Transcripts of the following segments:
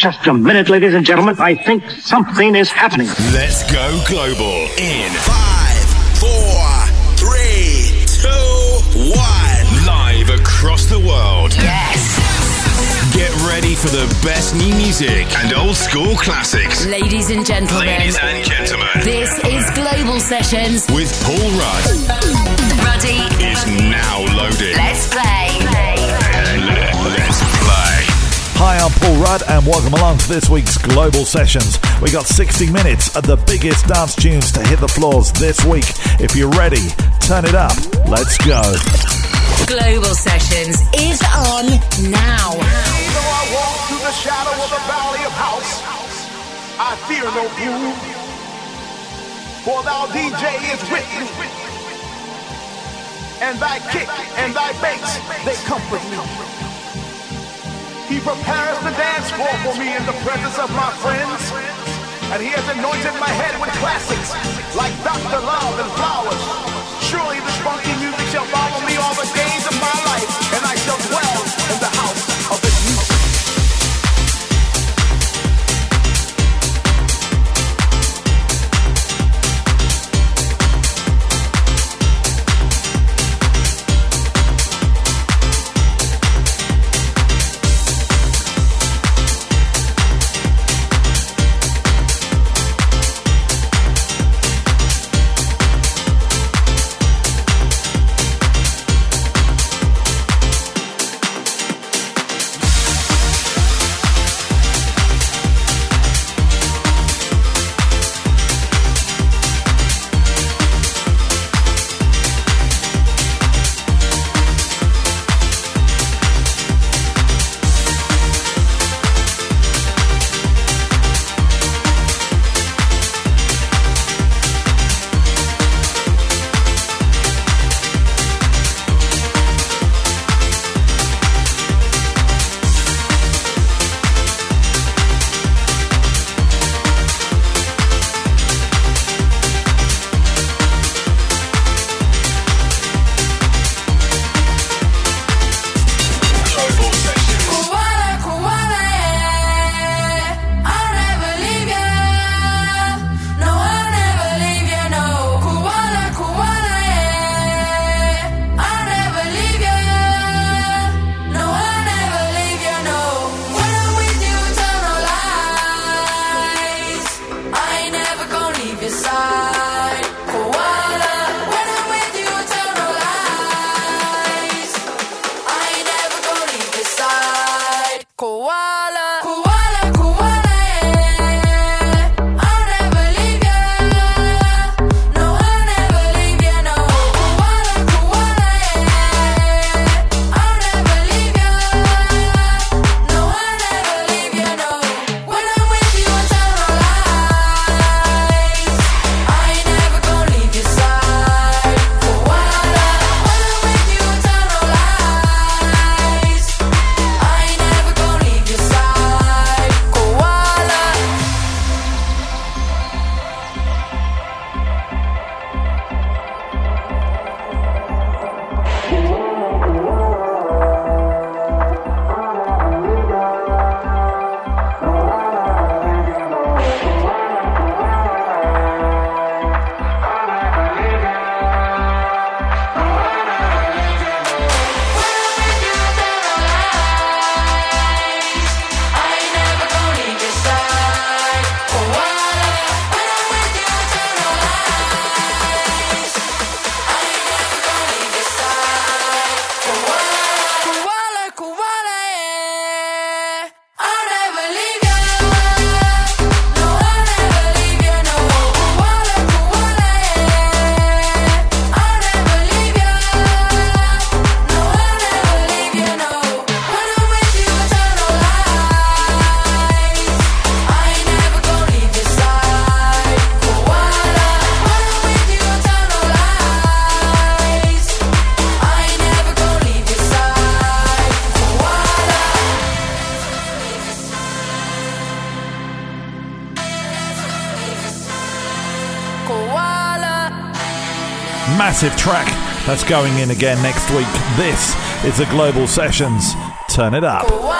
Just a minute, ladies and gentlemen. I think something is happening. Let's go global in five, four, three, two, one. Live across the world. Yes. Get ready for the best new music and old school classics. Ladies and gentlemen. Ladies and gentlemen. This is Global Sessions with Paul Rudd. Ruddy is now loaded. Let's play. Hi, I'm Paul Rudd, and welcome along to this week's Global Sessions. We got 60 minutes of the biggest dance tunes to hit the floors this week. If you're ready, turn it up. Let's go. Global Sessions is on now. Though I walk through the shadow of the valley of house, I fear no gloom. For thou DJ is with me. And thy kick and thy bass, they comfort me. He prepares the dance floor for me in the presence of my friends. And he has anointed my head with classics like Dr. Love and Flowers. Surely this funky music shall follow me all the days I Massive track that's going in again next week. This is the Global Sessions. Turn it up.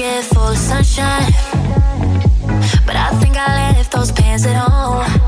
get full of sunshine. But I think I left those pants at home.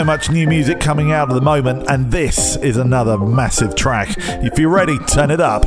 so much new music coming out at the moment, and this is another massive track. If you're ready, turn it up.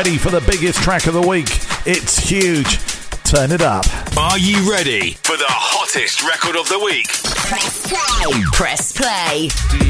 ready for the biggest track of the week. It's huge. Turn it up. Are you ready for the hottest record of the week? Press play. Press play.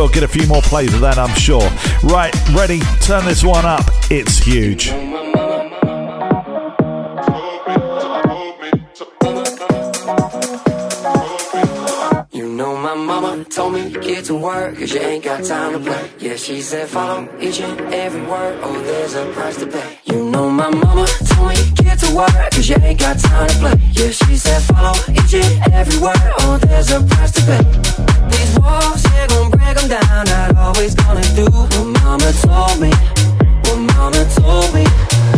We'll get a few more plays of that, I'm sure. Right, ready? Turn this one up. It's huge. You know my mama told me get to work cause you ain't got time to play. Yeah, she said follow each and every word. Oh, there's a price to pay. You know my mama told me get to work cause you ain't got time to play. Yeah, she said follow each and every word. Oh, there's a price to pay. These walls, gon' break them down. Not always gonna do what mama told me. What mama told me.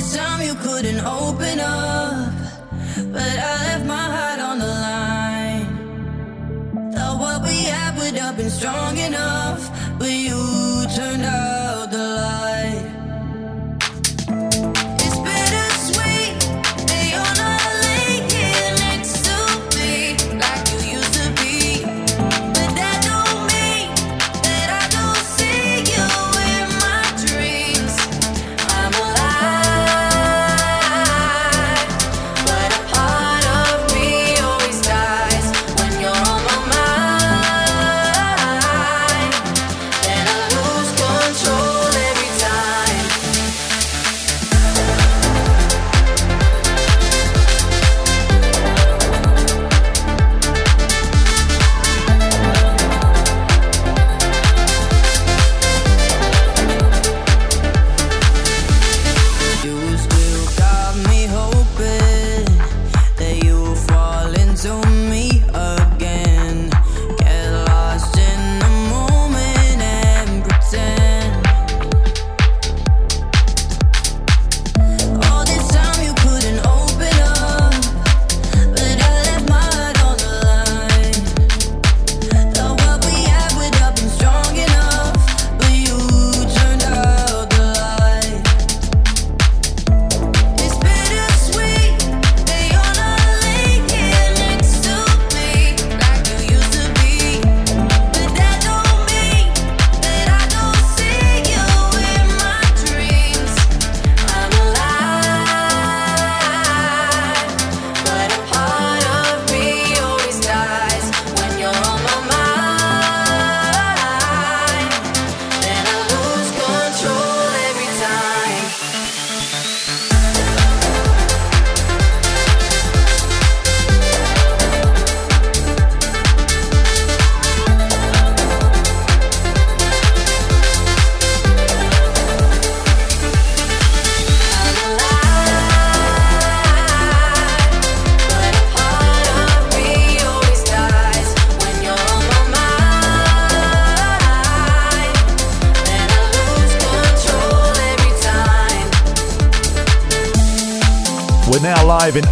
This time you couldn't open up, but I left my heart on the line. Thought what we had would have been strong enough,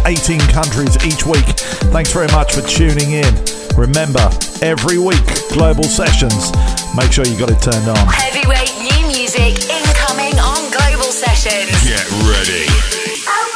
18 countries each week. Thanks very much for tuning in. Remember, every week, global sessions. Make sure you got it turned on. Heavyweight new music incoming on global sessions. Get ready. I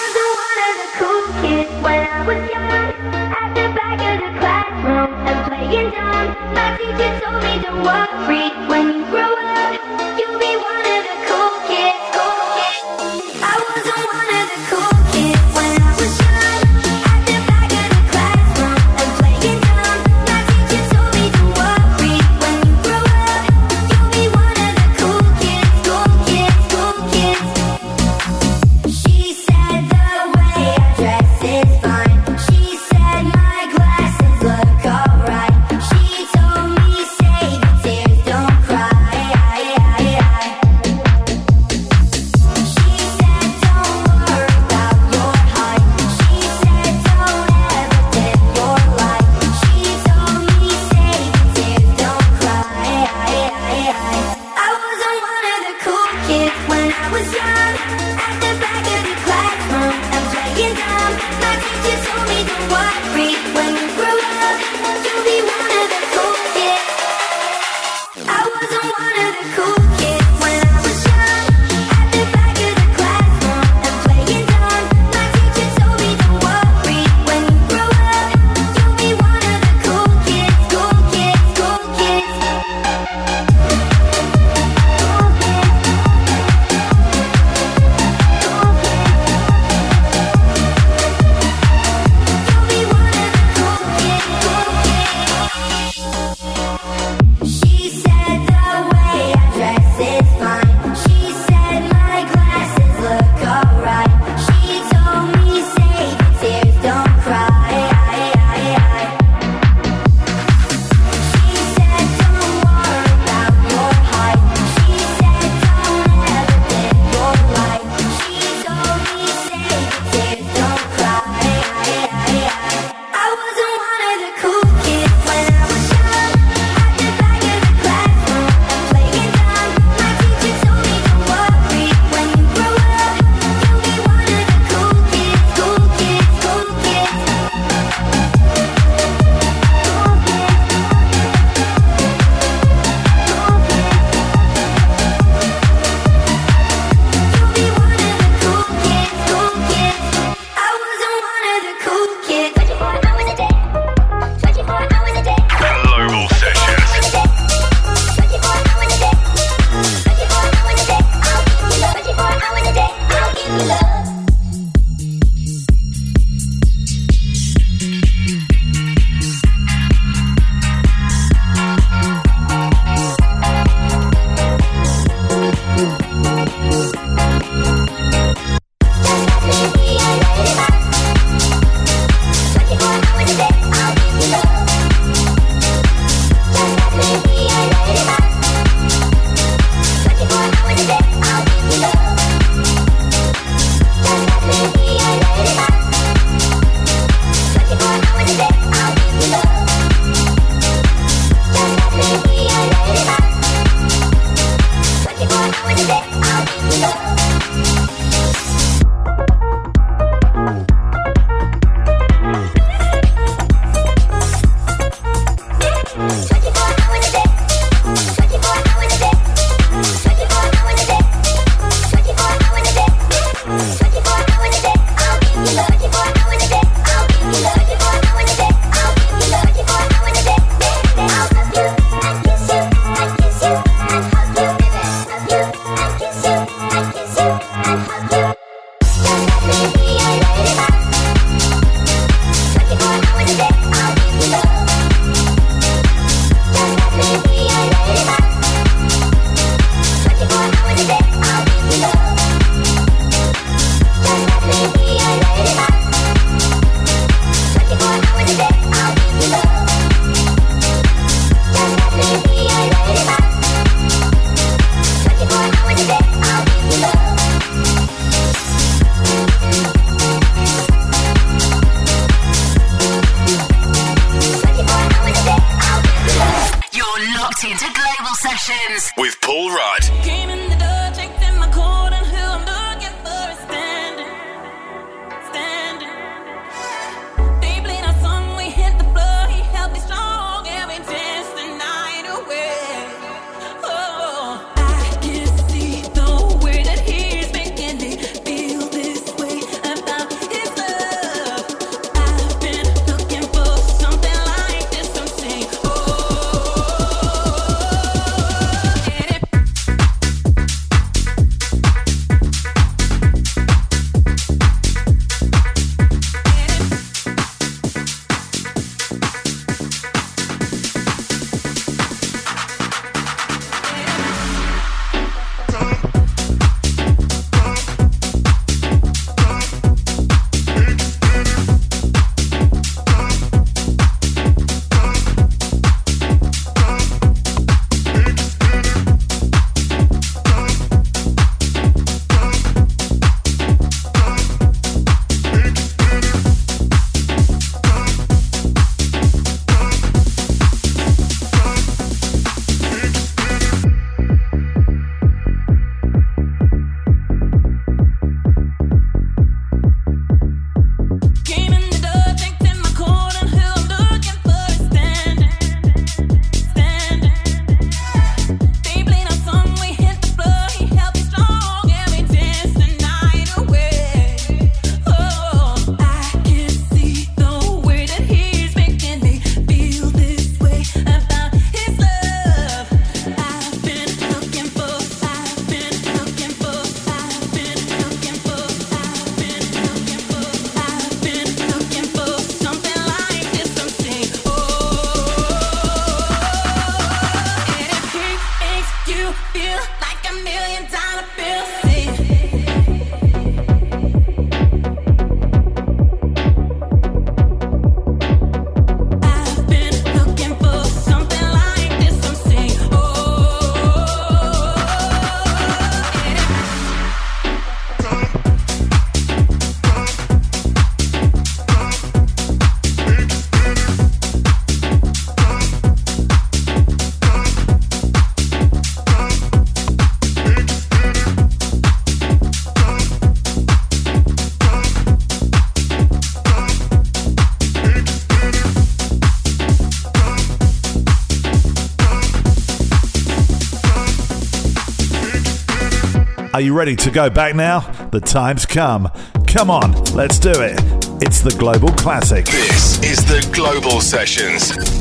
Are you ready to go back now? The time's come. Come on, let's do it. It's the Global Classic. This is the Global Sessions.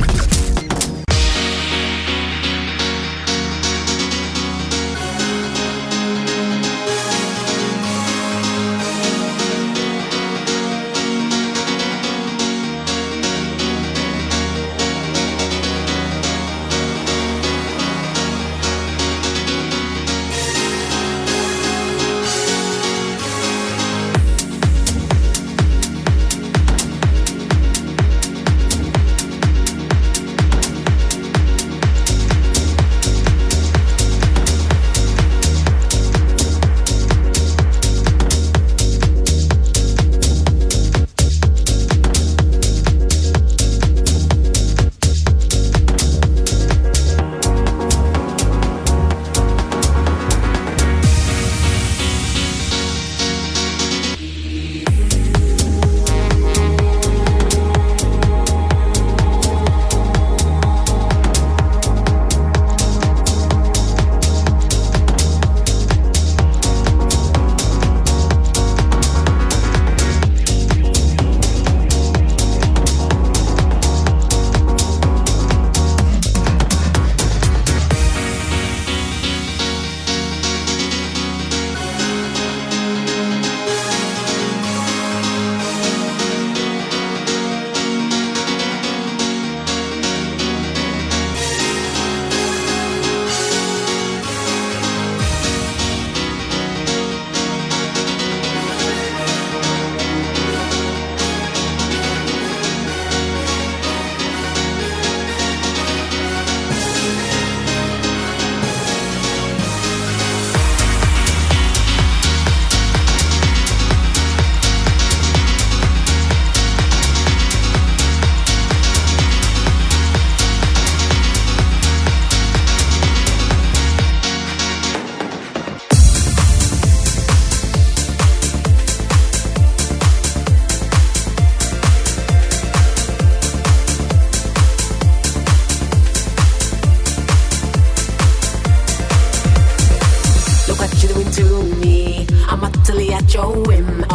Joe Wim.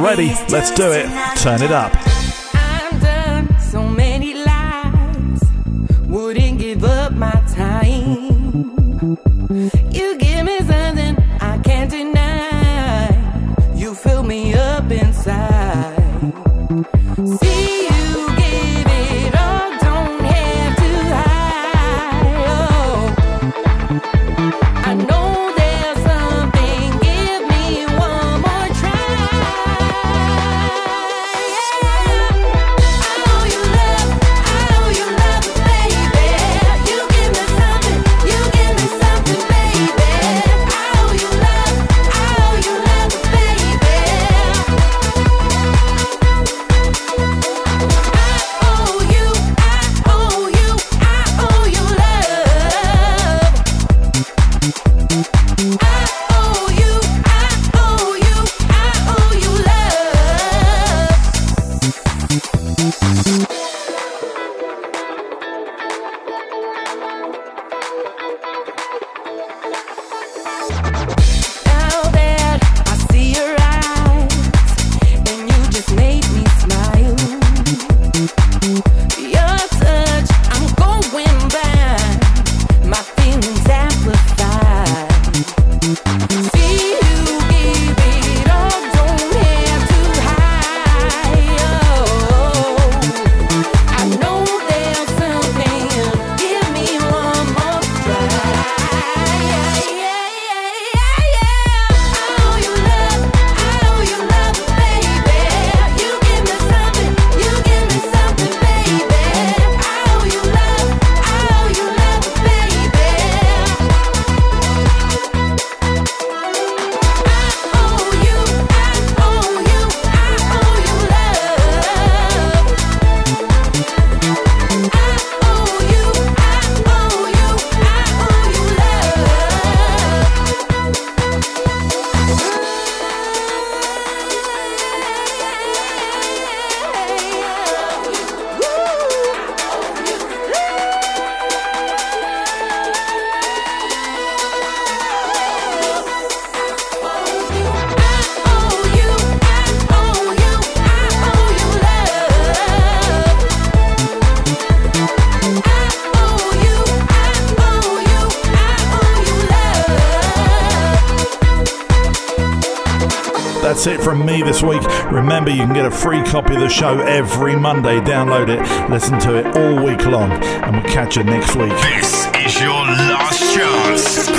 Ready, let's do it. Turn it up. That's it from me this week. Remember, you can get a free copy of the show every Monday. Download it, listen to it all week long, and we'll catch you next week. This is your last chance.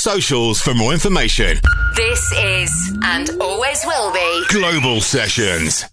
Socials for more information. This is and always will be Global Sessions.